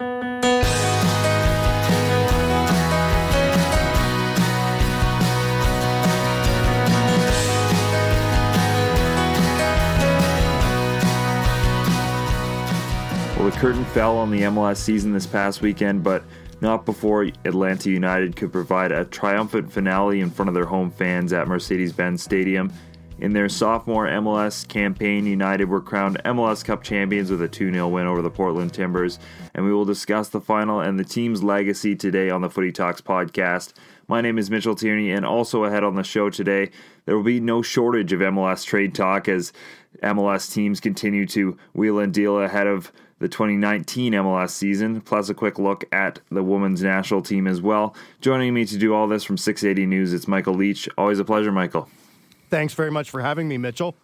Well, the curtain fell on the MLS season this past weekend, but not before Atlanta United could provide a triumphant finale in front of their home fans at Mercedes Benz Stadium. In their sophomore MLS campaign, United were crowned MLS Cup champions with a 2 0 win over the Portland Timbers, and we will discuss the final and the team's legacy today on the Footy Talks podcast. My name is Mitchell Tierney, and also ahead on the show today, there will be no shortage of MLS trade talk as MLS teams continue to wheel and deal ahead of the 2019 MLS season, plus a quick look at the women's national team as well. Joining me to do all this from 680 News, it's Michael Leach. Always a pleasure, Michael. Thanks very much for having me, Mitchell.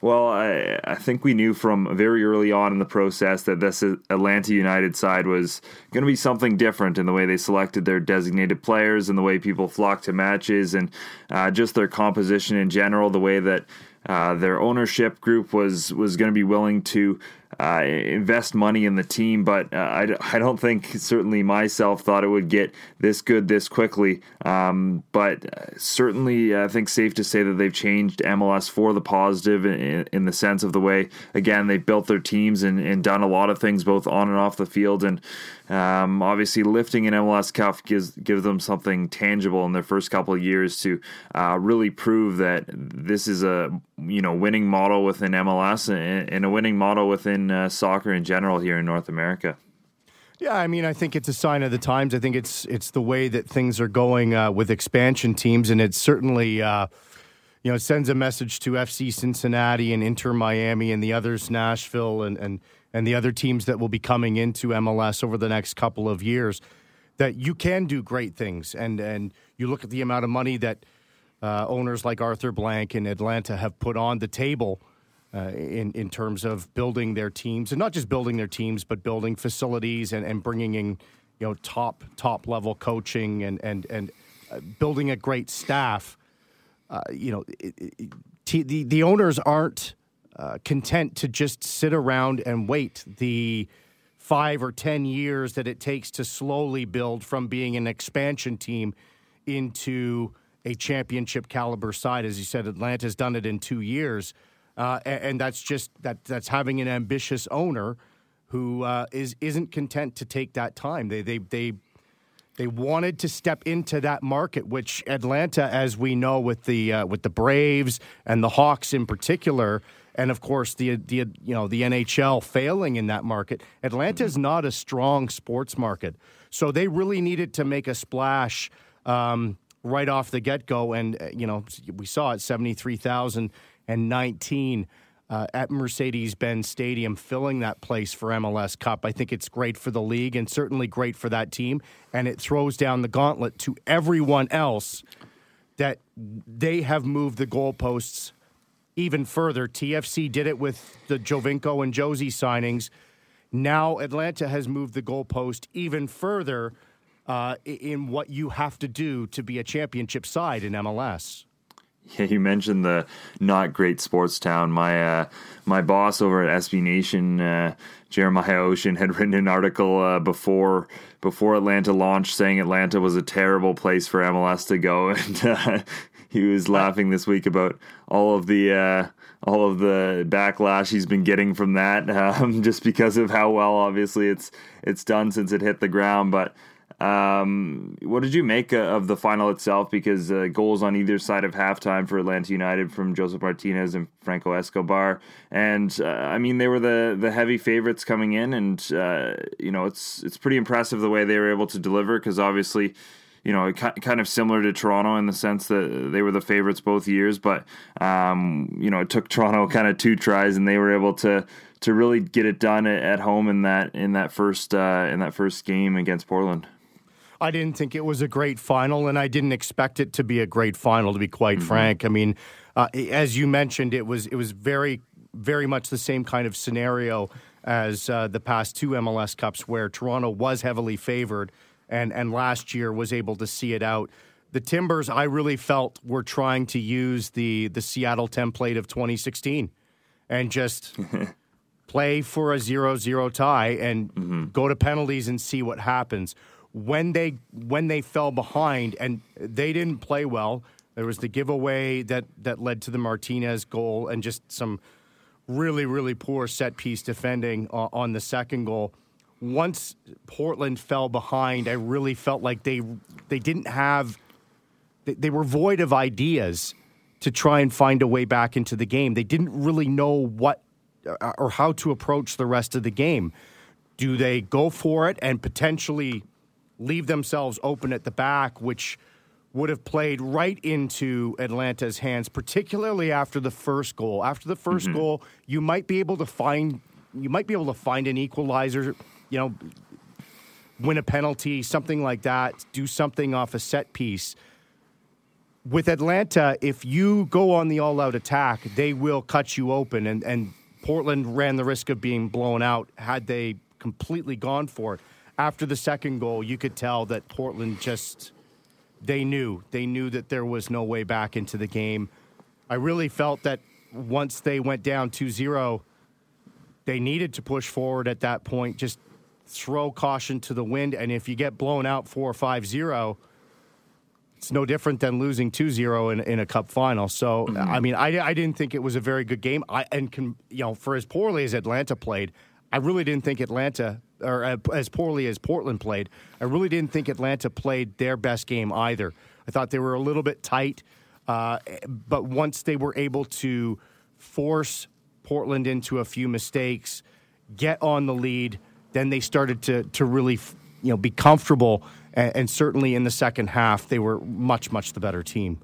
Well, I, I, think we knew from very early on in the process that this Atlanta United side was going to be something different in the way they selected their designated players and the way people flocked to matches and uh, just their composition in general, the way that uh, their ownership group was was going to be willing to uh, invest money in the team, but uh, I, I don't think certainly myself thought it would get this good this quickly. Um, but uh, certainly, I think safe to say that they've changed MLS for the positive in, in the sense of the way again they've built their teams and, and, done a lot of things both on and off the field, and um, obviously lifting an MLS Cup gives gives them something tangible in their first couple of years to uh, really prove that this is a you know winning model within MLS and, and a winning model within uh, soccer in general here in North America. Yeah, I mean, I think it's a sign of the times. I think it's it's the way that things are going uh, with expansion teams, and it certainly, uh, you know, sends a message to FC Cincinnati and Inter Miami and the others, Nashville and and and the other teams that will be coming into MLS over the next couple of years, that you can do great things. And and you look at the amount of money that uh, owners like Arthur Blank in Atlanta have put on the table uh, in in terms of building their teams and not just building their teams, but building facilities and, and bringing in you know top top level coaching and and and uh, building a great staff. Uh, you know, it, it, t- the the owners aren't uh, content to just sit around and wait the five or ten years that it takes to slowly build from being an expansion team into a championship caliber side. As you said, Atlanta's done it in two years. Uh, and, and, that's just that that's having an ambitious owner who uh, is isn't content to take that time. They they they they wanted to step into that market, which Atlanta, as we know, with the uh, with the Braves and the Hawks in particular, and of course the the you know the NHL failing in that market. Atlanta is not a strong sports market, so they really needed to make a splash. Um, right off the get go, and uh, you know we saw it seventy three thousand and 19 uh, at Mercedes Benz Stadium, filling that place for MLS Cup. I think it's great for the league and certainly great for that team. And it throws down the gauntlet to everyone else that they have moved the goalposts even further. TFC did it with the Giovinco and Jozy signings. Now Atlanta has moved the goalpost even further uh, in what you have to do to be a championship side in MLS. Yeah, you mentioned the not great sports town. My uh, my boss over at SB Nation, uh, Jeremiah Oshan, had written an article uh, before before Atlanta launched, saying Atlanta was a terrible place for MLS to go, and uh, he was laughing this week about all of the uh, all of the backlash he's been getting from that, um, just because of how well, obviously, it's it's done since it hit the ground, but. Um, what did you make uh, of the final itself? Because uh, goals on either side of halftime for Atlanta United from Josef Martinez and Franco Escobar, and uh, I mean they were the the heavy favorites coming in, and uh, you know it's it's pretty impressive the way they were able to deliver. Because obviously, you know, kind of similar to Toronto in the sense that they were the favorites both years, but um, you know it took Toronto kind of two tries, and they were able to to really get it done at home in that in that first uh, in that first game against Portland. I didn't think it was a great final, and I didn't expect it to be a great final. To be quite mm-hmm. frank, I mean, uh, as you mentioned, it was it was very very much the same kind of scenario as uh, the past two MLS Cups, where Toronto was heavily favored, and and last year was able to see it out. The Timbers, I really felt, were trying to use the the Seattle template of 2016, and just play for a 0-0 tie and Mm-hmm. go to penalties and see what happens. When they when they fell behind and they didn't play well, there was the giveaway that that led to the Martinez goal and just some really really poor set piece defending on, on the second goal. Once Portland fell behind, I really felt like they they didn't have they, they were void of ideas to try and find a way back into the game. They didn't really know what uh, or how to approach the rest of the game. Do they go for it and potentially leave themselves open at the back, which would have played right into Atlanta's hands, particularly after the first goal. After the 1st mm-hmm. goal, you might be able to find you might be able to find an equalizer, you know, win a penalty, something like that, do something off a set piece. With Atlanta, if you go on the all out attack, they will cut you open. And, and Portland ran the risk of being blown out had they completely gone for it. After the second goal, you could tell that Portland just, they knew. They knew that there was no way back into the game. I really felt that once they went down 2 0, they needed to push forward at that point, just throw caution to the wind. And if you get blown out 4 5 0, it's no different than losing 2-0 in, in a cup final. So, I mean, I, I didn't think it was a very good game. I and can, you know, for as poorly as Atlanta played, I really didn't think Atlanta or uh, as poorly as Portland played. I really didn't think Atlanta played their best game either. I thought they were a little bit tight, uh, but once they were able to force Portland into a few mistakes, get on the lead, then they started to to really you know be comfortable and, and certainly in the second half they were much much the better team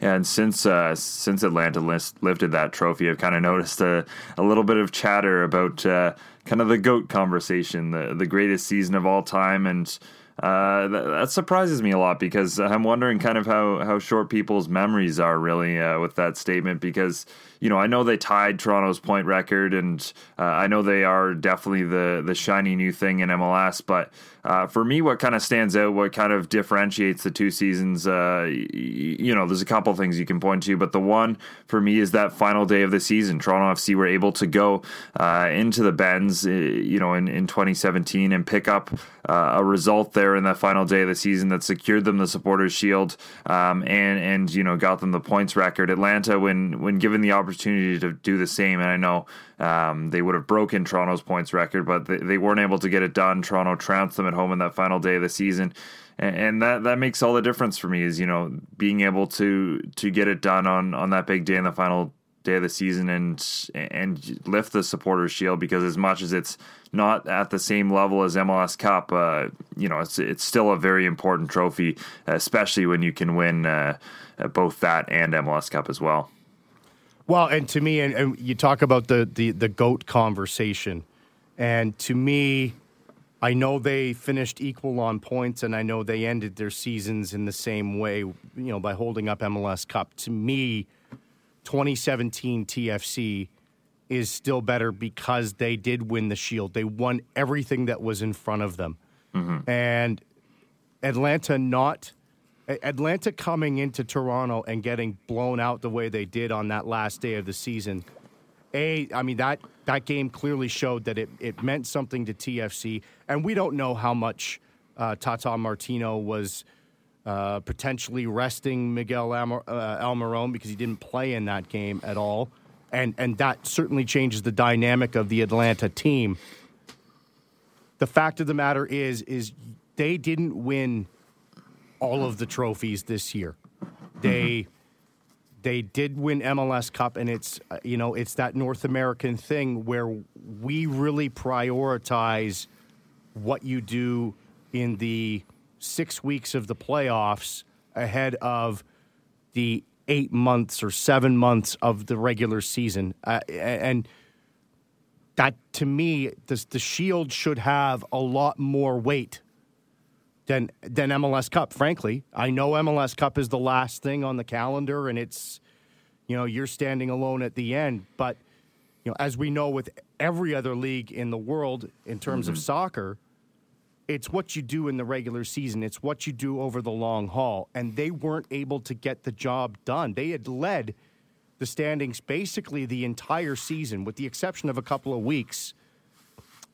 And since uh, since Atlanta list, lifted that trophy, I've kind of noticed a, a little bit of chatter about uh, kind of the goat conversation, the the greatest season of all time, and uh, that, that surprises me a lot because I'm wondering kind of how how short people's memories are really uh, with that statement. Because you know I know they tied Toronto's point record, and uh, I know they are definitely the the shiny new thing in MLS, but. Uh, for me, what kind of stands out, what kind of differentiates the two seasons, uh, y- you know, there's a couple things you can point to, but the one for me is that final day of the season. Toronto FC were able to go uh, into the Benz, uh, you know, in, in 2017 and pick up uh, a result there in that final day of the season that secured them the Supporters Shield um, and and you know got them the points record. Atlanta, when when given the opportunity to do the same, and I know um, they would have broken Toronto's points record, but they, they weren't able to get it done. Toronto trounced them at home in that final day of the season, and, and that that makes all the difference for me. Is you know being able to to get it done on on that big day in the final day of the season and and lift the supporters shield because as much as it's not at the same level as MLS Cup, uh, you know it's it's still a very important trophy, especially when you can win uh, both that and MLS Cup as well. Well, and to me, and, and you talk about the, the, the GOAT conversation. And to me, I know they finished equal on points, and I know they ended their seasons in the same way, you know, by holding up MLS Cup. To me, 2017 TFC is still better because they did win the Shield. They won everything that was in front of them. Mm-hmm. And Atlanta not Atlanta coming into Toronto and getting blown out the way they did on that last day of the season. A, I mean that that game clearly showed that it, it meant something to TFC, and we don't know how much uh, Tata Martino was uh, potentially resting Miguel Almiron, uh, because he didn't play in that game at all, and and that certainly changes the dynamic of the Atlanta team. The fact of the matter is, is they didn't win all of the trophies this year. They they did win MLS Cup, and it's uh, you know it's that North American thing where we really prioritize what you do in the six weeks of the playoffs ahead of the eight months or seven months of the regular season, uh, and that to me, the, the Shield should have a lot more weight than than MLS Cup. Frankly, I know MLS Cup is the last thing on the calendar, and it's you know you're standing alone at the end. But you know, as we know with every other league in the world in terms of mm-hmm. soccer, it's what you do in the regular season. It's what you do over the long haul, and they weren't able to get the job done. They had led the standings basically the entire season, with the exception of a couple of weeks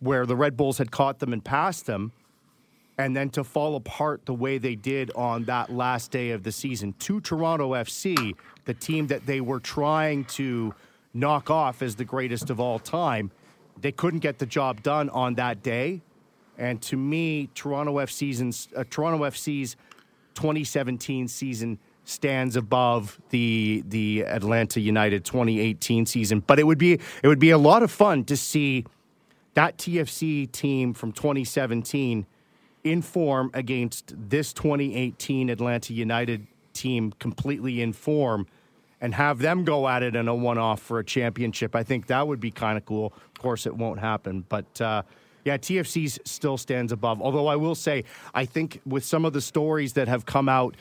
where the Red Bulls had caught them and passed them, and then to fall apart the way they did on that last day of the season to Toronto FC, the team that they were trying to knock off as the greatest of all time. They couldn't get the job done on that day. And to me, Toronto FC's, uh, Toronto FC's 2017 season stands above the the Atlanta United 2018 season. But it would be it would be a lot of fun to see that TFC team from 2017 in form against this 2018 Atlanta United team completely in form and have them go at it in a one off for a championship. I think that would be kind of cool. Of course, it won't happen, but. Uh, yeah, TFC still stands above. Although I will say, I think with some of the stories that have come out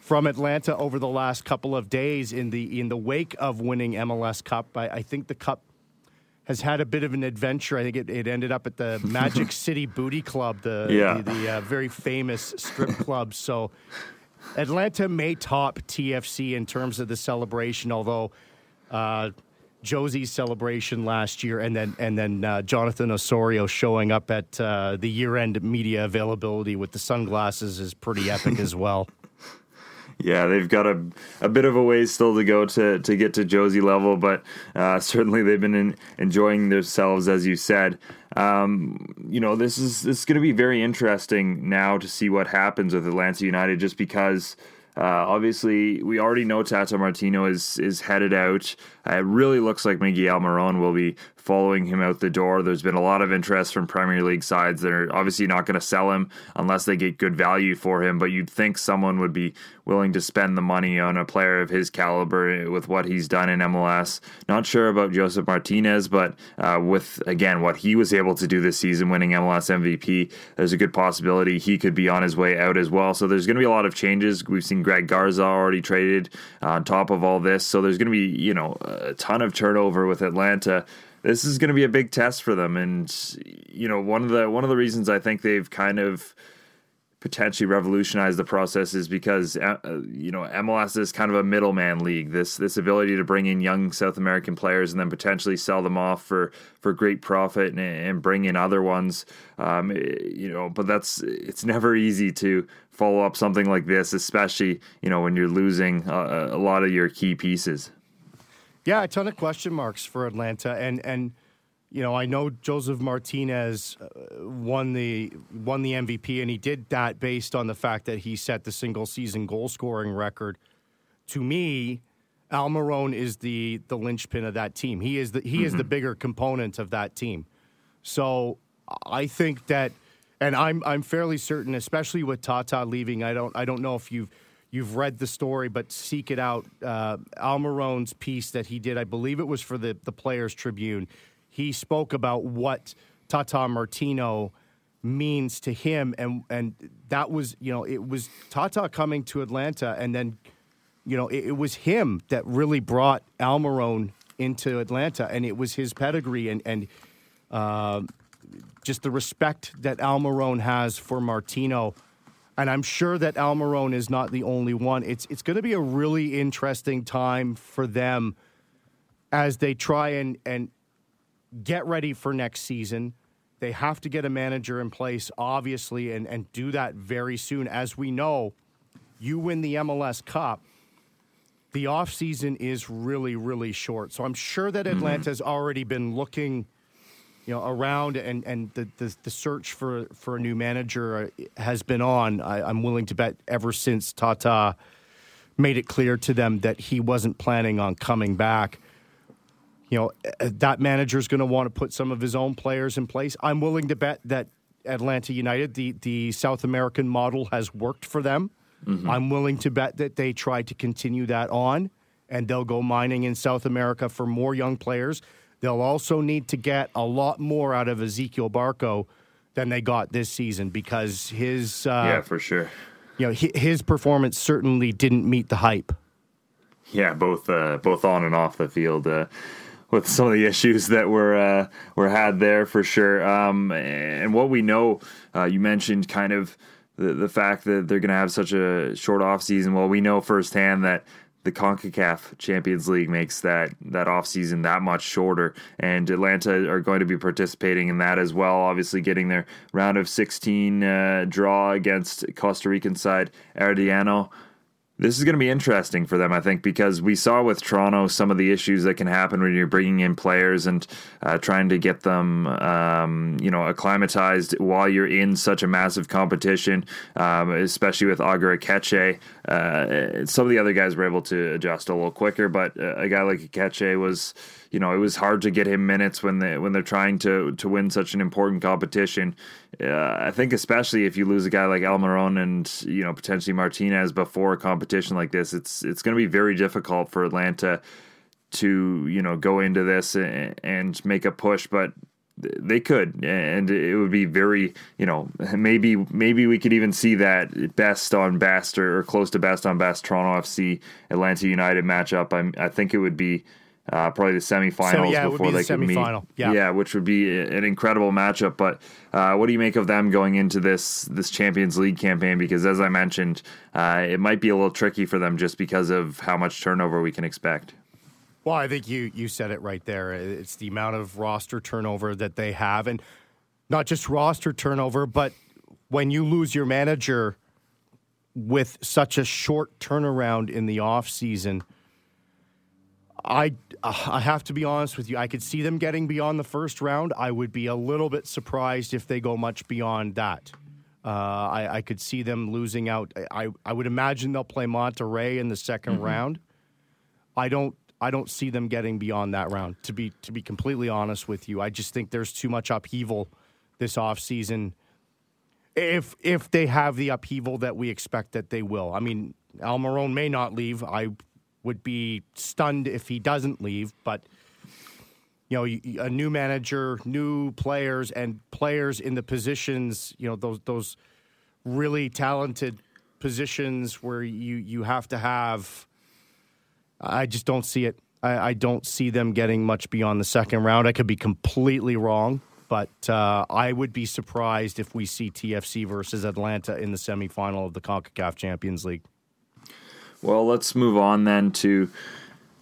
from Atlanta over the last couple of days in the in the wake of winning MLS Cup, I, I think the Cup has had a bit of an adventure. I think it, it ended up at the Magic City Booty Club, the yeah. the, the uh, very famous strip club. So Atlanta may top TFC in terms of the celebration, although. Uh, Jozy's celebration last year, and then and then uh, Jonathan Osorio showing up at uh, the year-end media availability with the sunglasses is pretty epic as well. Yeah, they've got a, a bit of a ways still to go to, to get to Jozy level, but uh, certainly they've been in, enjoying themselves, as you said. Um, you know, this is this is going to be very interesting now to see what happens with Atlanta United, just because uh, obviously, we already know Tata Martino is is headed out. Uh, it really looks like Miguel Almiron will be following him out the door. There's been a lot of interest from Premier League sides. They're obviously not going to sell him unless they get good value for him, but you'd think someone would be willing to spend the money on a player of his caliber with what he's done in MLS. Not sure about Josef Martinez, but uh, with, again, what he was able to do this season, winning MLS MVP, there's a good possibility he could be on his way out as well. So there's going to be a lot of changes. We've seen Greg Garza already traded on top of all this. So there's going to be, you know, a ton of turnover with Atlanta this is going to be a big test for them. And you know, one of the one of the reasons I think they've kind of potentially revolutionized the process is because uh, you know MLS is kind of a middleman league. This this ability to bring in young South American players and then potentially sell them off for for great profit and, and bring in other ones. Um, you know, but that's it's never easy to follow up something like this, especially you know when you're losing a, a lot of your key pieces. Yeah, a ton of question marks for Atlanta, and and you know I know Josef Martinez uh, won the won the MVP, and he did that based on the fact that he set the single season goal scoring record. To me, Almiron is the the linchpin of that team. He is the he mm-hmm. is the mm-hmm. bigger component of that team. So I think that, and I'm I'm fairly certain, especially with Tata leaving. I don't I don't know if you've you've read the story, but seek it out. Uh, Marone's piece that he did, I believe it was for the, the Players Tribune, he spoke about what Tata Martino means to him. And, and that was, you know, it was Tata coming to Atlanta, and then, you know, it, it was him that really brought Almiron into Atlanta, and it was his pedigree and, and uh, just the respect that Almiron has for Martino and I'm sure that Almiron is not the only one. It's it's going to be a really interesting time for them as they try and and get ready for next season. They have to get a manager in place, obviously, and, and do that very soon. As we know, you win the MLS Cup, the offseason is really, really short. So I'm sure that mm-hmm. Atlanta's already been looking – you know around and and the, the, the search for for a new manager has been on. I, am willing to bet ever since Tata made it clear to them that he wasn't planning on coming back. You know uh, that manager is going to want to put some of his own players in place. I'm willing to bet that Atlanta United, the the South American model, has worked for them. Mm-hmm. I'm willing to bet that they try to continue that on, and they'll go mining in South America for more young players They'll also need to get a lot more out of Ezequiel Barco than they got this season because his uh, yeah for sure you know his performance certainly didn't meet the hype. Yeah, both uh, both on and off the field. Uh, with some of the issues that were uh, were had there for sure, um, and what we know, uh, you mentioned kind of the the fact that they're going to have such a short off season. Well, we know firsthand that the CONCACAF Champions League makes that that offseason that much shorter. And Atlanta are going to be participating in that as well obviously getting their round of 16 uh, draw against Costa Rican side Herediano this is going to be interesting for them, I think, because we saw with Toronto some of the issues that can happen when you're bringing in players and uh, trying to get them, um, you know, acclimatized while you're in such a massive competition, um, especially with Ager Aketxe. Uh, some of the other guys were able to adjust a little quicker, but a guy like Aketxe was you know, it was hard to get him minutes when they when they're trying to to win such an important competition. Uh, I think especially if you lose a guy like Almiron and you know potentially Martinez before a competition like this, it's it's going to be very difficult for Atlanta to you know go into this and, and make a push, but they could and it would be very you know maybe maybe we could even see that best on best or, close to best on best toronto fc atlanta united matchup I'm, i think it would be uh, probably the semifinals so, yeah, before be they the could meet. Yeah. yeah, which would be an incredible matchup. But uh, what do you make of them going into this this Champions League campaign? Because as I mentioned, uh, it might be a little tricky for them just because of how much turnover we can expect. Well, I think you you said it right there. It's the amount of roster turnover that they have, and not just roster turnover, but when you lose your manager with such a short turnaround in the off season – I I have to be honest with you. I could see them getting beyond the first round. I would be a little bit surprised if they go much beyond that. Uh, I, I, could see them losing out. I, I would imagine they'll play Monterrey in the 2nd mm-hmm. round. I don't I don't see them getting beyond that round. To be to be completely honest with you, I just think there's too much upheaval this offseason. If if they have the upheaval that we expect that they will, I mean, Almiron may not leave. I would be stunned if he doesn't leave. But you know, a new manager, new players, and players in the positions, you know, those those really talented positions where you you have to have. I just don't see it. I, I don't see them getting much beyond the second round. I could be completely wrong, but uh, I would be surprised if we see TFC versus Atlanta in the semifinal of the CONCACAF Champions League. Well, let's move on then to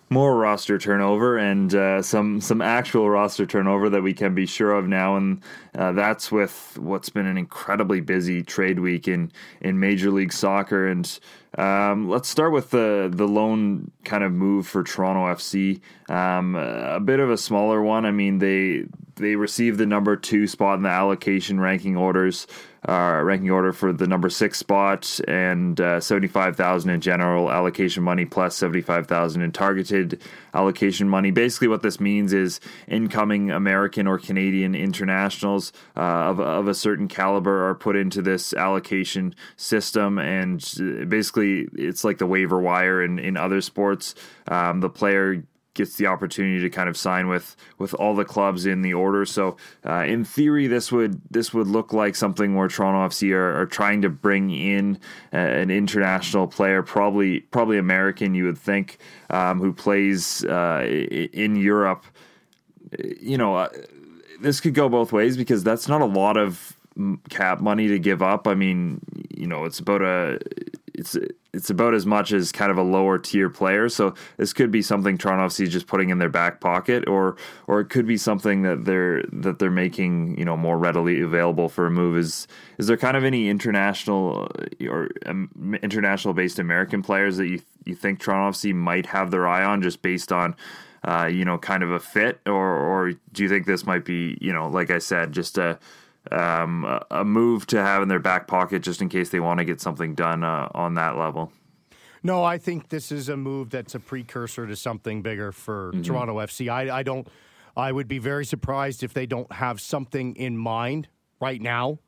more roster turnover and uh, some some actual roster turnover that we can be sure of now, and uh, that's with what's been an incredibly busy trade week in in Major League Soccer. And um, let's start with the the lone kind of move for Toronto FC, um, a bit of a smaller one. I mean they they received the number two spot in the allocation ranking orders uh, ranking order for the number six spot and uh, 75,000 in general allocation money plus 75,000 in targeted allocation money. Basically, what this means is incoming American or Canadian internationals uh, of, of a certain caliber are put into this allocation system, and uh, basically, it's like the waiver wire in, in other sports. Um, the player gets the opportunity to kind of sign with with all the clubs in the order. So uh, in theory, this would this would look like something where Toronto FC are, are trying to bring in uh, an international player, probably probably American, you would think, um, who plays uh, in Europe. You know, uh, this could go both ways because that's not a lot of cap money to give up. I mean, you know, it's about a it's it's about as much as kind of a lower tier player. So this could be something Toronto FC just putting in their back pocket, or or it could be something that they're that they're making you know more readily available for a move. Is is there kind of any international or um, international based American players that you you think Toronto FC might have their eye on just based on? Uh, you know, kind of a fit, or or do you think this might be, you know, like I said, just a um, a move to have in their back pocket just in case they want to get something done uh, on that level. No, I think this is a move that's a precursor to something bigger for mm-hmm. Toronto FC. I, I don't. I would be very surprised if they don't have something in mind right now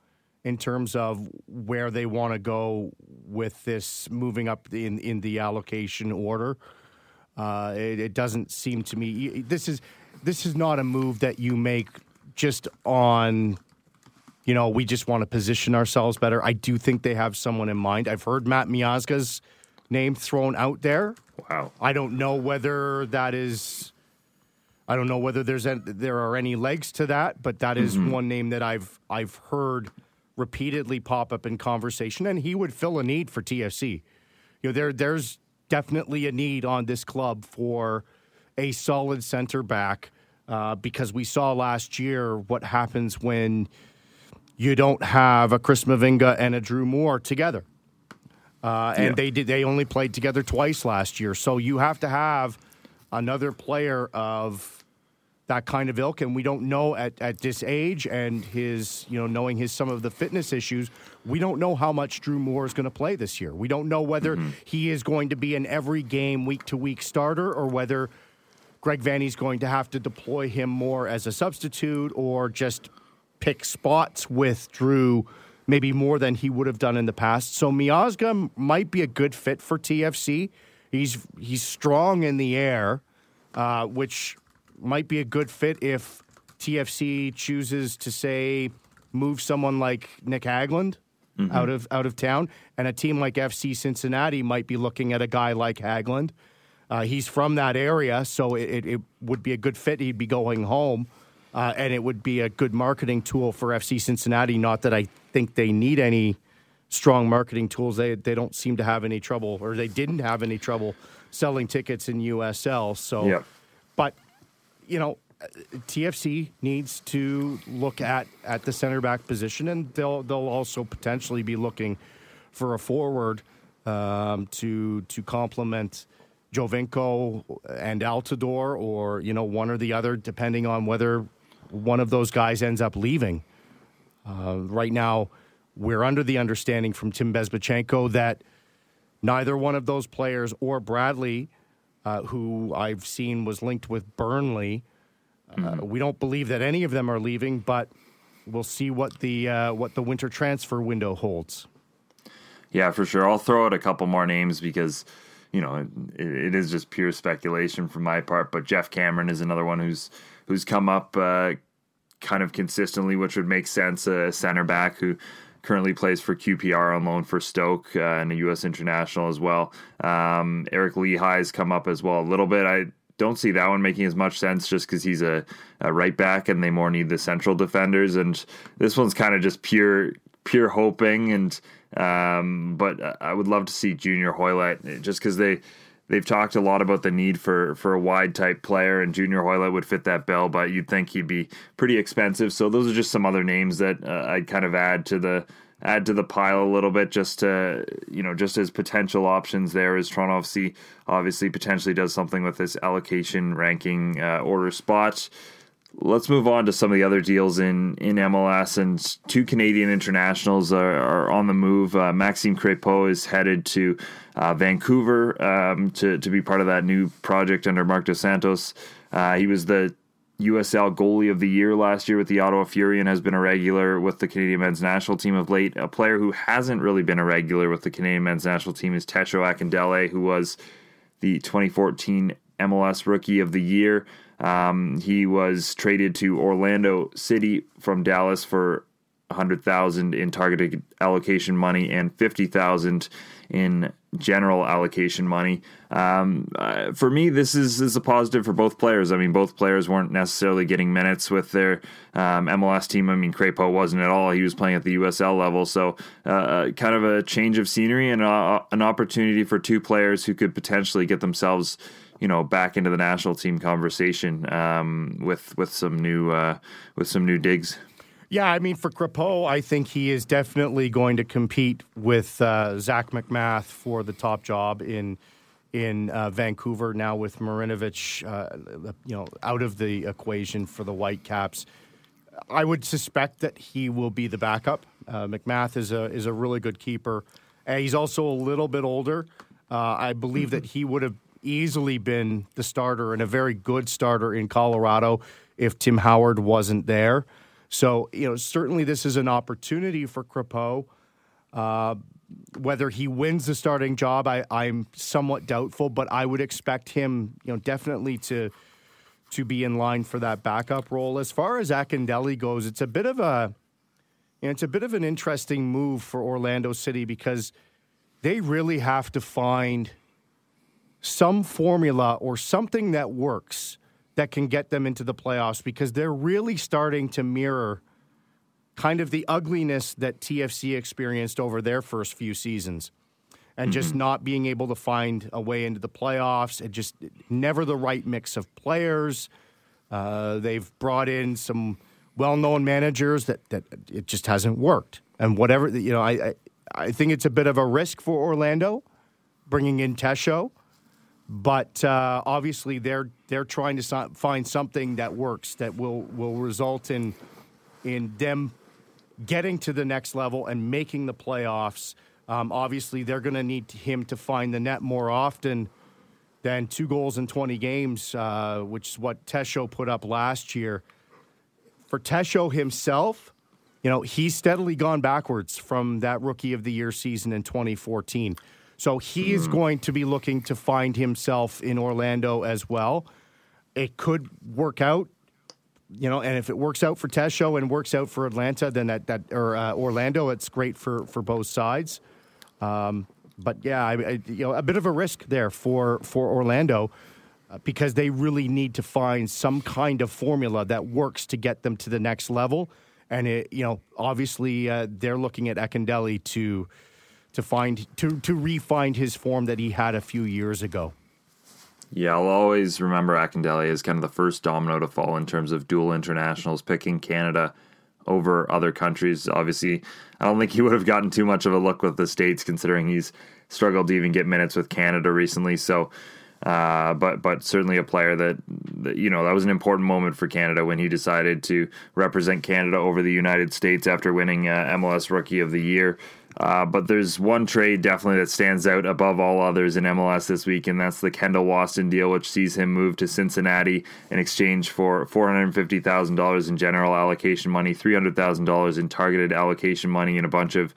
in terms of where they want to go with this moving up in in the allocation order. Uh, it, it doesn't seem to me this is this is not a move that you make just on you know, we just want to position ourselves better. I do think they have someone in mind. I've heard Matt Miazga's name thrown out there. Wow. I don't know whether that is. I don't know whether there's a, there are any legs to that, but that is mm-hmm. one name that I've I've heard repeatedly pop up in conversation, and he would fill a need for TFC. You know, there there's definitely a need on this club for a solid center back uh, because we saw last year what happens when you don't have a Chris Mavinga and a Drew Moor together. Uh, and yeah. they did. They only played together twice last year, so you have to have another player of that kind of ilk. And we don't know at, at this age and his, you know, knowing his some of the fitness issues, we don't know how much Drew Moor is going to play this year. We don't know whether mm-hmm. he is going to be an every game, week to week starter, or whether Greg Vanney's going to have to deploy him more as a substitute or just pick spots with Drew maybe more than he would have done in the past. So Miazga might be a good fit for TFC. He's he's strong in the air, uh, which might be a good fit if TFC chooses to say move someone like Nick Hagglund mm-hmm. out of out of town, and a team like FC Cincinnati might be looking at a guy like Hagglund. Uh, he's from that area, so it, it, it, would be a good fit. He'd be going home, uh, and it would be a good marketing tool for FC Cincinnati. Not that I think they need any strong marketing tools. They they don't seem to have any trouble, or they didn't have any trouble selling tickets in USL. So, yep. but you know, TFC needs to look at at the center back position, and they'll they'll also potentially be looking for a forward um, to to complement Giovinco and Altidore, or you know one or the other, depending on whether one of those guys ends up leaving. Uh, right now, we're under the understanding from Tim Bezbatchenko that neither one of those players or Bradley, uh, who I've seen was linked with Burnley, uh, mm-hmm. we don't believe that any of them are leaving, but we'll see what the uh, what the winter transfer window holds. Yeah, for sure. I'll throw out a couple more names because you know it, it is just pure speculation from my part. But Jeff Cameron is another one who's who's come up uh, kind of consistently, which would make sense. A center back who currently plays for QPR on loan for Stoke uh, and a U.S. international as well. Um, Eric Lichaj's come up as well a little bit. I don't see that one making as much sense just because he's a, a, right back and they more need the central defenders. And this one's kind of just pure pure hoping. And um, but I would love to see Junior Hoilett just because they they've talked a lot about the need for for a wide type player, and Junior Hoilett would fit that bill, but you'd think he'd be pretty expensive. So those are just some other names that uh, I'd kind of add to the add to the pile a little bit, just to you know, just as potential options. There is Toronto FC obviously potentially does something with this allocation ranking uh, order spots. Let's move on to some of the other deals in, in MLS. And two Canadian internationals are, are on the move. Uh, Maxime Crepeau is headed to uh, Vancouver um, to, to be part of that new project under Marc Dos Santos. Uh, he was the USL goalie of the year last year with the Ottawa Fury and has been a regular with the Canadian men's national team of late. A player who hasn't really been a regular with the Canadian men's national team is Tesho Akindele, who was the 2014 MLS Rookie of the Year. Um, he was traded to Orlando City from Dallas for 100,000 in targeted allocation money and 50,000 in general allocation money. Um, uh, for me, this is, is a positive for both players. I mean, both players weren't necessarily getting minutes with their um, MLS team. I mean, Crepeau wasn't at all. He was playing at the USL level. So, uh, uh, kind of a change of scenery and uh, an opportunity for two players who could potentially get themselves you know back into the national team conversation um, with with some new uh, with some new digs. Yeah, I mean, for Crepeau, I think he is definitely going to compete with uh, Zac MacMath for the top job in in uh, Vancouver now with Marinovic, uh, you know, out of the equation for the Whitecaps. I would suspect that he will be the backup. Uh, MacMath is a is a really good keeper. he's also a little bit older. Uh, I believe that he would have easily been the starter and a very good starter in Colorado if Tim Howard wasn't there. So, you know, certainly this is an opportunity for Crepeau. Uh, whether he wins the starting job, I, I'm somewhat doubtful, but I would expect him, you know, definitely to to be in line for that backup role. As far as Akindele goes, it's a bit of a you know, it's a bit of an interesting move for Orlando City because they really have to find some formula or something that works that can get them into the playoffs because they're really starting to mirror kind of the ugliness that TFC experienced over their first few seasons. and mm-hmm. just not being able to find a way into the playoffs. and just never the right mix of players. Uh, they've brought in some well-known managers that that it just hasn't worked. And whatever you know, I I, I think it's a bit of a risk for Orlando bringing in Tesho, but uh, obviously they're they're trying to find something that works that will will result in in them getting to the next level and making the playoffs. Um, obviously, they're going to need him to find the net more often than two goals in 20 games, uh, which is what Tesho put up last year. For Tesho himself, you know, he's steadily gone backwards from that rookie of the year season in 2014. So he mm. is going to be looking to find himself in Orlando as well. It could work out, you know, and if it works out for Tesho and works out for Atlanta, then that that or uh, Orlando, it's great for for both sides. Um, but yeah, I, I, you know, a bit of a risk there for for Orlando uh, because they really need to find some kind of formula that works to get them to the next level. And it, you know, obviously uh, they're looking at Akindele to to find to to refine his form that he had a few years ago. Yeah, I'll always remember Akindele as kind of the first domino to fall in terms of dual internationals, picking Canada over other countries. Obviously, I don't think he would have gotten too much of a look with the States, considering he's struggled to even get minutes with Canada recently. So, uh, but but certainly a player that, you know that was an important moment for Canada when he decided to represent Canada over the United States after winning uh, MLS Rookie of the Year. Uh, but there's one trade definitely that stands out above all others in MLS this week, and that's the Kendall Waston deal, which sees him move to Cincinnati in exchange for $450,000 in general allocation money, $300,000 in targeted allocation money, and a bunch of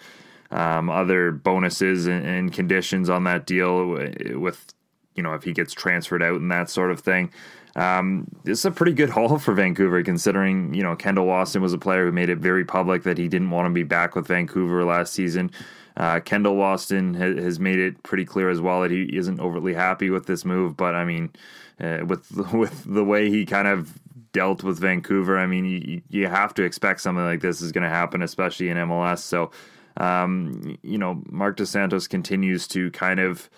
um, other bonuses and, and, conditions on that deal with, you know, if he gets transferred out and that sort of thing. Um, this is a pretty good haul for Vancouver, considering you know Kendall Waston was a player who made it very public that he didn't want to be back with Vancouver last season. Uh, Kendall Waston ha- has made it pretty clear as well that he isn't overly happy with this move. But I mean, uh, with with the way he kind of dealt with Vancouver, I mean, you, you have to expect something like this is going to happen, especially in MLS. So, um, you know, Marc Dos Santos continues to kind of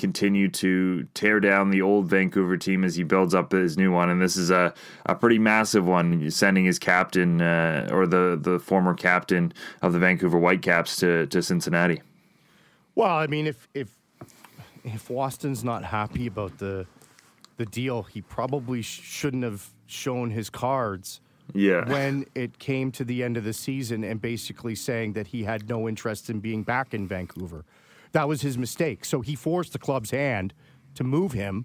continue to tear down the old Vancouver team as he builds up his new one. And this is a, a pretty massive one, sending his captain uh, or the, the former captain of the Vancouver Whitecaps to, to Cincinnati. Well, I mean, if if if Waston's not happy about the the deal, he probably shouldn't have shown his cards. Yeah. When it came to the end of the season and basically saying that he had no interest in being back in Vancouver. That was his mistake. So he forced the club's hand to move him.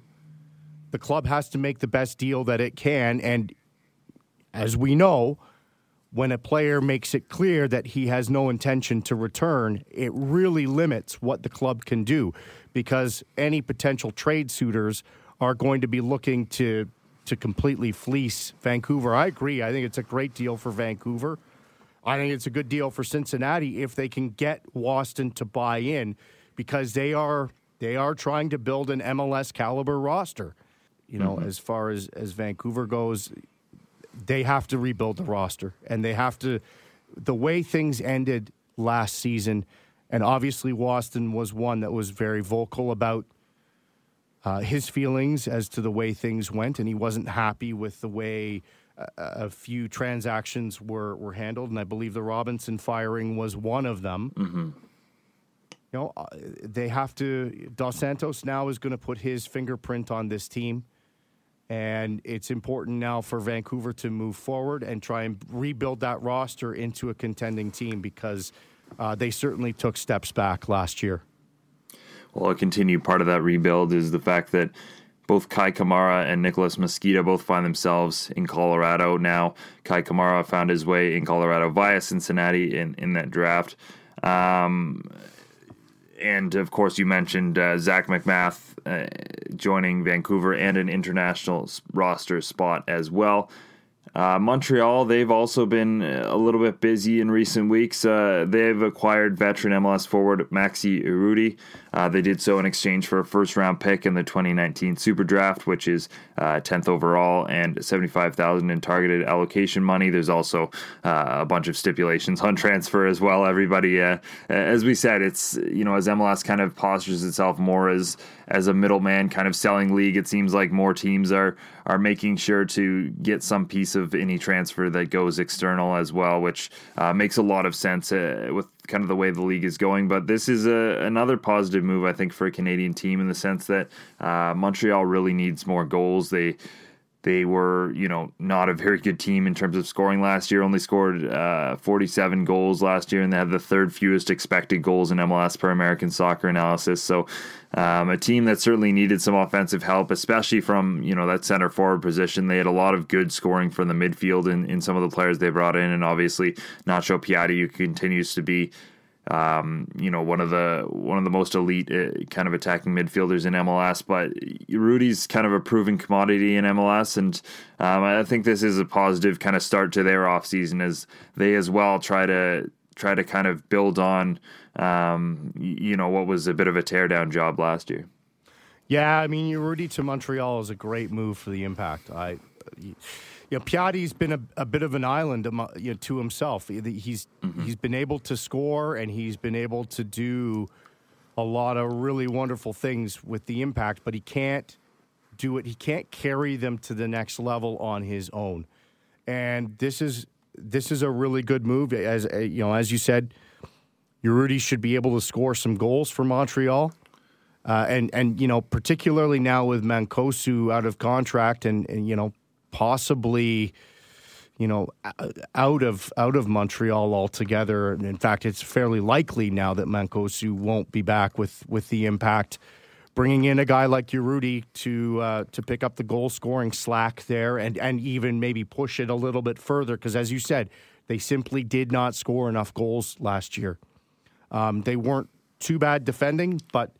The club has to make the best deal that it can. And as we know, when a player makes it clear that he has no intention to return, it really limits what the club can do because any potential trade suitors are going to be looking to to completely fleece Vancouver. I agree. I think it's a great deal for Vancouver. I think it's a good deal for Cincinnati if they can get Waston to buy in because they are they are trying to build an MLS caliber roster. You know, mm-hmm. as far as as Vancouver goes, they have to rebuild the roster and they have to the way things ended last season and obviously Waston was one that was very vocal about uh, his feelings as to the way things went, and he wasn't happy with the way a, a, few transactions were, were handled. And I believe the Robinson firing was one of them. Mm-hmm know, uh, they have to. Dos Santos now is going to put his fingerprint on this team, and it's important now for Vancouver to move forward and try and rebuild that roster into a contending team because uh, they certainly took steps back last year. Well, a continued part of that rebuild is the fact that both Kei Kamara and Nicholas Mezquida both find themselves in Colorado now. Kei Kamara found his way in Colorado via Cincinnati in, in that draft. Um, and of course, you mentioned uh, Zac MacMath uh, joining Vancouver and an international roster spot as well. Uh, Montreal, they've also been a little bit busy in recent weeks. Uh, they've acquired veteran MLS forward Maxi Urruti. Uh, they did so in exchange for a first round pick in the 2019 Super Draft, which is 10th uh, overall, and 75000 in targeted allocation money. There's also uh, a bunch of stipulations on transfer as well. Everybody, uh, as we said, it's, you know, as MLS kind of postures itself more as as a middleman kind of selling league, it seems like more teams are are making sure to get some piece of any transfer that goes external as well, which uh, makes a lot of sense uh, with kind of the way the league is going. But this is a, another positive move, I think, for a Canadian team in the sense that uh, Montreal really needs more goals. They they were, you know, not a very good team in terms of scoring last year. Only scored uh, 47 goals last year, and they had the third fewest expected goals in MLS per American Soccer Analysis. So, um, a team that certainly needed some offensive help, especially from you know that center forward position. They had a lot of good scoring from the midfield in, in some of the players they brought in, and obviously Nacho Piatti, who continues to be um, you know, one of the one of the most elite uh, kind of attacking midfielders in MLS. But Rudy's kind of a proven commodity in MLS, and um, I think this is a positive kind of start to their offseason as they as well try to try to kind of build on, um, you know, what was a bit of a teardown job last year. Yeah, I mean, Rudy to Montreal is a great move for the Impact. I you know, Piatti's been a, a bit of an island you know, to himself. He's mm-hmm. he's been able to score and he's been able to do a lot of really wonderful things with the impact, but he can't do it. He can't carry them to the next level on his own. And this is this is a really good move. As you know, as you said, Urruti should be able to score some goals for Montreal. Uh, and and you know, particularly now with Mancosu out of contract, and, and you know, possibly you know out of out of Montreal altogether. In fact, it's fairly likely now that Mancosu won't be back with with the impact. Bringing in a guy like Urruti to uh, to pick up the goal scoring slack there, and and even maybe push it a little bit further, because as you said, they simply did not score enough goals last year. Um, they weren't too bad defending, but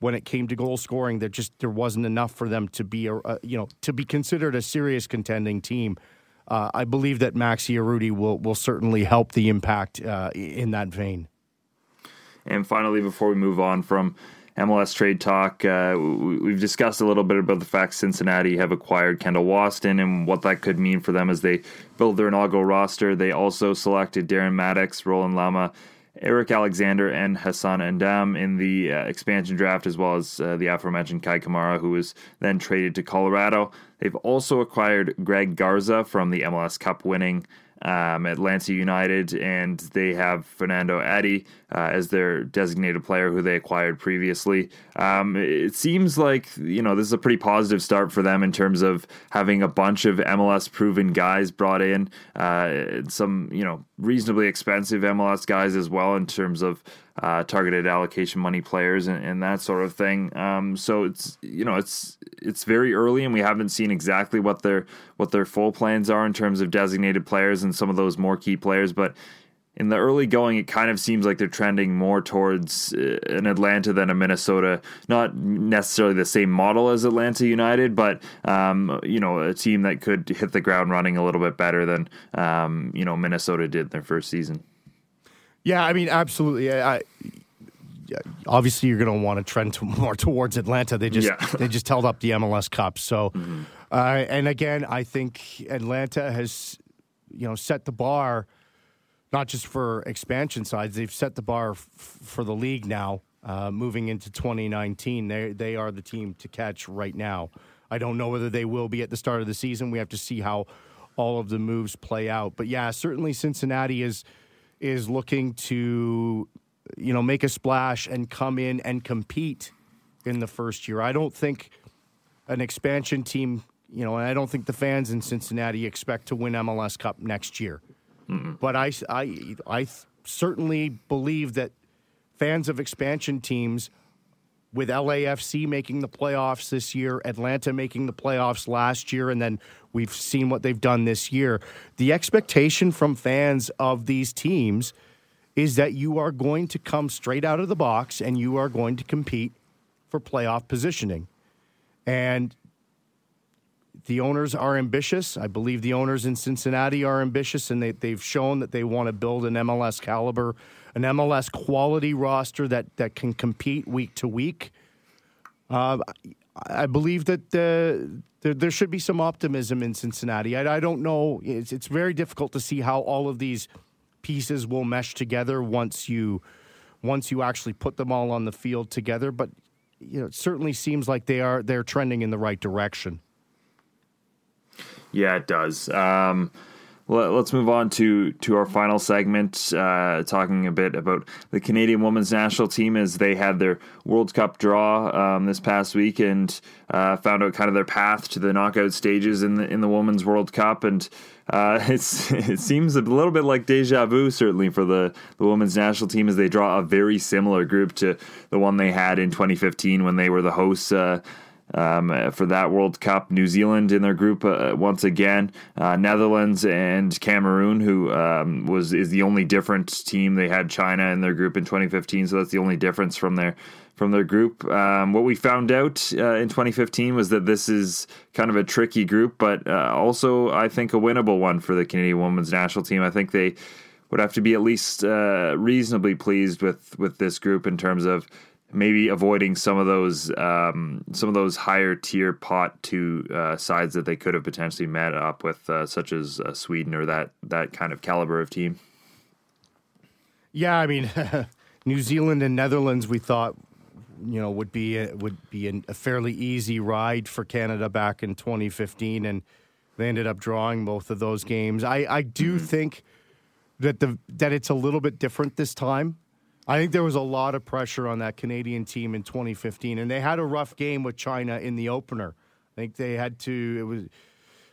when it came to goal scoring there just there wasn't enough for them to be a, you know to be considered a serious contending team. Uh, I believe that Maxi Urruti will will certainly help the impact uh, in that vein. And finally, before we move on from MLS trade talk, uh, we've discussed a little bit about the fact Cincinnati have acquired Kendall Waston and what that could mean for them as they build their inaugural roster. They also selected Darren Mattocks, Roland Lamah, Eric Alexander and Hassan Ndam in the uh, expansion draft, as well as uh, the aforementioned Kei Kamara, who was then traded to Colorado. They've also acquired Greg Garza from the MLS Cup winning um, Atlanta United, and they have Fernando Adi uh, as their designated player who they acquired previously. Um, it seems like you know this is a pretty positive start for them in terms of having a bunch of MLS proven guys brought in, uh, some you know reasonably expensive MLS guys as well in terms of uh, targeted allocation money players and, and that sort of thing. Um, so it's you know it's it's very early and we haven't seen exactly what their what their full plans are in terms of designated players and some of those more key players, but. In the early going, it kind of seems like they're trending more towards uh, an Atlanta than a Minnesota. Not necessarily the same model as Atlanta United, but um, you know, a team that could hit the ground running a little bit better than um, you know Minnesota did in their first season. Yeah, I mean, absolutely. I, obviously, you're going to want to trend to more towards Atlanta. They just yeah. they just held up the MLS Cup. So, mm-hmm. uh, and again, I think Atlanta has you know set the bar not just for expansion sides. They've set the bar f- for the league now. Uh, moving into 2019, they they are the team to catch right now. I don't know whether they will be at the start of the season. We have to see how all of the moves play out. But yeah, certainly Cincinnati is is looking to, you know, make a splash and come in and compete in the first year. I don't think an expansion team, you know, and I don't think the fans in Cincinnati expect to win MLS Cup next year. mm But I, I, I certainly believe that fans of expansion teams with LAFC making the playoffs this year, Atlanta making the playoffs last year, and then we've seen what they've done this year. The expectation from fans of these teams is that you are going to come straight out of the box and you are going to compete for playoff positioning. And the owners are ambitious. I believe the owners in Cincinnati are ambitious, and they, they've shown that they want to build an MLS caliber, an MLS quality roster that, that can compete week to week. Uh, I believe that the, there, there should be some optimism in Cincinnati. I, I don't know. It's, it's very difficult to see how all of these pieces will mesh together once you once you actually put them all on the field together. But you know, it certainly seems like they are they're trending in the right direction. Yeah, it does. Um, let, us move on to to our final segment, uh, talking a bit about the Canadian women's national team as they had their World Cup draw um, this past week and uh, found out kind of their path to the knockout stages in the in the women's World Cup, and uh, it's it seems a little bit like deja vu, certainly for the the women's national team as they draw a very similar group to the one they had in 2015 when they were the hosts. Uh, um, for that World Cup. New Zealand in their group uh, once again. Uh, Netherlands and Cameroon, who um, was is the only different team. They had China in their group in 2015, so that's the only difference from their from their group. Um, what we found out uh, in 2015 was that this is kind of a tricky group, but uh, also I think a winnable one for the Canadian women's national team. I think they would have to be at least uh, reasonably pleased with with this group in terms of maybe avoiding some of those um, some of those higher tier pot two uh, sides that they could have potentially met up with, uh, such as uh, Sweden or that that kind of caliber of team. Yeah, I mean, New Zealand and Netherlands, we thought you know would be a, would be an, a fairly easy ride for Canada back in 2015, and they ended up drawing both of those games. I I do mm-hmm. think that the that it's a little bit different this time I think there was a lot of pressure on that Canadian team in 2015, and they had a rough game with China in the opener. I think they had to it was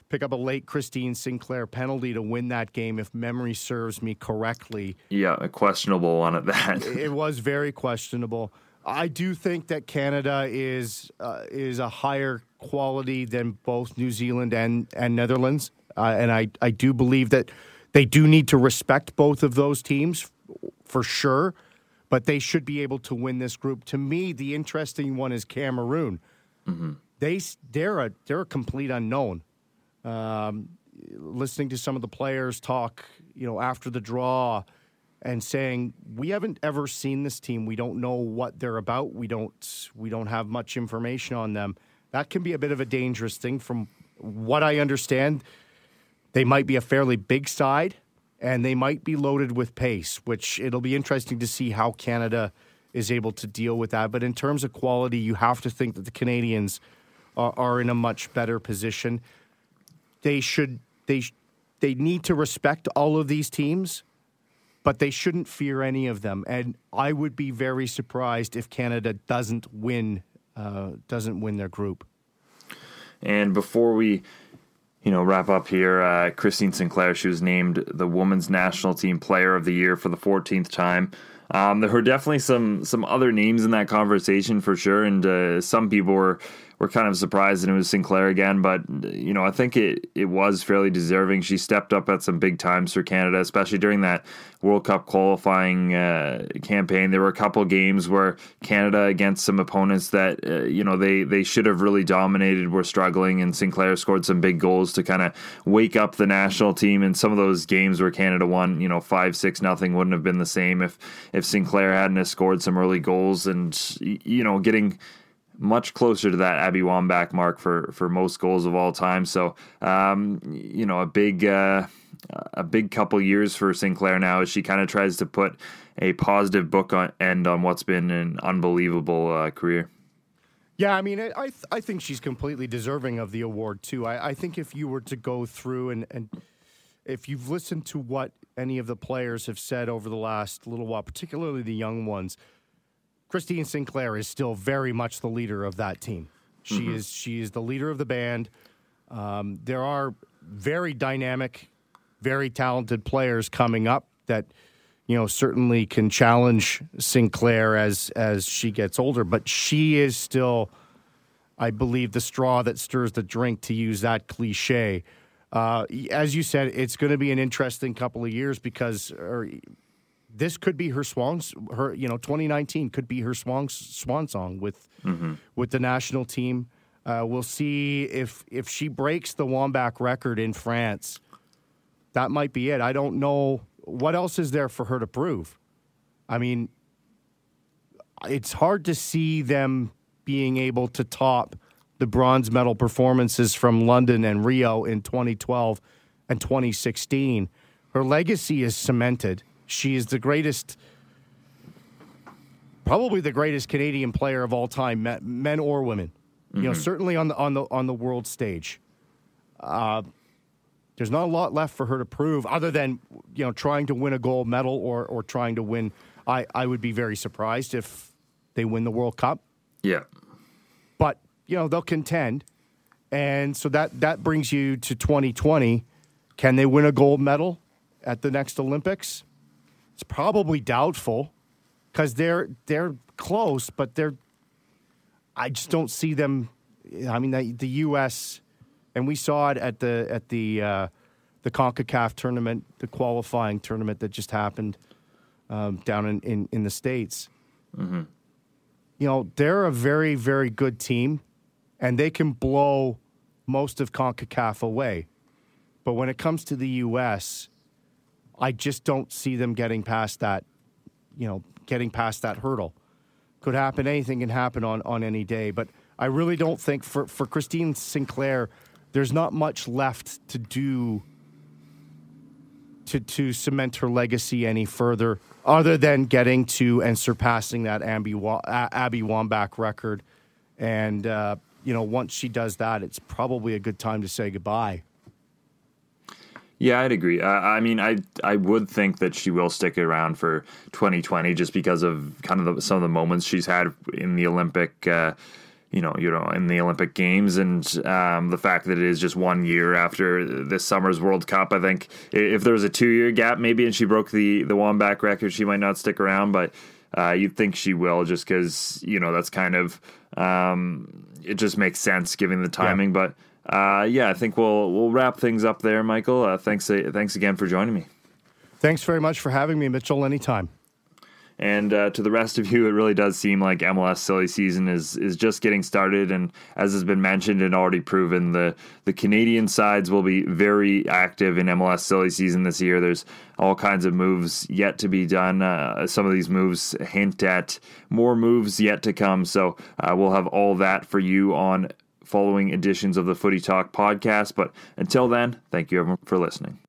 pick up a late Christine Sinclair penalty to win that game, if memory serves me correctly. Yeah, a questionable one at that. it was very questionable. I do think that Canada is uh, is a higher quality than both New Zealand and and Netherlands, uh, and I I do believe that they do need to respect both of those teams for sure but they should be able to win this group. To me, the interesting one is Cameroon. Mm-hmm. They they're a they're a complete unknown. Um, listening to some of the players talk, you know, after the draw, and saying we haven't ever seen this team. We don't know what they're about. We don't we don't have much information on them. That can be a bit of a dangerous thing. From what I understand, they might be a fairly big side and they might be loaded with pace, which it'll be interesting to see how Canada is able to deal with that. But in terms of quality, you have to think that the Canadians are, are in a much better position. They should they they need to respect all of these teams, but they shouldn't fear any of them. And I would be very surprised if Canada doesn't win uh, doesn't win their group. And before we you know, wrap up here. Uh, Christine Sinclair, she was named the Women's National Team Player of the Year for the 14th time. Um, there were definitely some some other names in that conversation for sure, and uh, some people were were kind of surprised that it was Sinclair again. But you know, I think it it was fairly deserving. She stepped up at some big times for Canada, especially during that World Cup qualifying uh, campaign. There were a couple games where Canada against some opponents that uh, you know they they should have really dominated were struggling, and Sinclair scored some big goals to kind of wake up the national team. And some of those games where Canada won, you know, five six nothing wouldn't have been the same if if Sinclair hadn't scored some early goals and you know getting much closer to that Abby Wambach mark for for most goals of all time. So um, you know a big uh, a big couple years for Sinclair now as she kind of tries to put a positive book on end on what's been an unbelievable uh, career. Yeah, I mean, I I, th- I, think she's completely deserving of the award too. I, I think if you were to go through and and if you've listened to what any of the players have said over the last little while, particularly the young ones, Christine Sinclair is still very much the leader of that team. She mm-hmm. is she is the leader of the band. Um, there are very dynamic, very talented players coming up that you know certainly can challenge Sinclair as as she gets older. But she is still, I believe, the straw that stirs the drink. To use that cliche. Uh, as you said, it's going to be an interesting couple of years because, or this could be her swan her you know 2019 could be her swan swan song with mm-hmm. with the national team Uh, we'll see if if she breaks the Wambach record in France. That might be it. I don't know what else is there for her to prove. I mean, it's hard to see them being able to top the bronze medal performances from London and Rio in 2012 and 2016. Her legacy is cemented. She is the greatest, probably the greatest Canadian player of all time, men or women. Mm-hmm. You know, mm-hmm. certainly on the on the on the world stage. Uh, there's not a lot left for her to prove, other than you know trying to win a gold medal or or trying to win. I I would be very surprised if they win the World Cup. Yeah, but you know they'll contend, and so that that brings you to 2020. Can they win a gold medal at the next Olympics? It's probably doubtful because they're they're close, but they're I just don't see them. I mean, the, the U.S. and we saw it at the at the uh, the Concacaf tournament, the qualifying tournament that just happened um, down in, in, in the states. Mm-hmm. You know, they're a very very good team, and they can blow most of Concacaf away. But when it comes to the U.S., I just don't see them getting past that. You know, getting past that hurdle could happen. Anything can happen on, on any day. But I really don't think for, for Christine Sinclair, there's not much left to do to, to cement her legacy any further other than getting to and surpassing that Abby, Abby Wambach record. And, uh, you know, once she does that, it's probably a good time to say goodbye. Yeah, I'd agree. Uh, I mean, I I would think that she will stick around for 2020 just because of kind of the, some of the moments she's had in the Olympic. Uh, you know, you know, in the Olympic Games, and um, the fact that it is just one year after this summer's World Cup. I think if there was a two-year gap, maybe, and she broke the the Wambach record, she might not stick around. But uh, you'd think she will, just because you know that's kind of um, it just makes sense given the timing. Yeah. But uh, yeah, I think we'll we'll wrap things up there, Michael. Uh, thanks uh, thanks again for joining me. Thanks very much for having me, Mitchell. Anytime. And uh, to the rest of you, it really does seem like MLS silly season is is just getting started. And as has been mentioned and already proven, the the Canadian sides will be very active in MLS silly season this year. There's all kinds of moves yet to be done. Uh, some of these moves hint at more moves yet to come. So uh, we'll have all that for you on following editions of the Footy Talk podcast. But until then, thank you everyone for listening.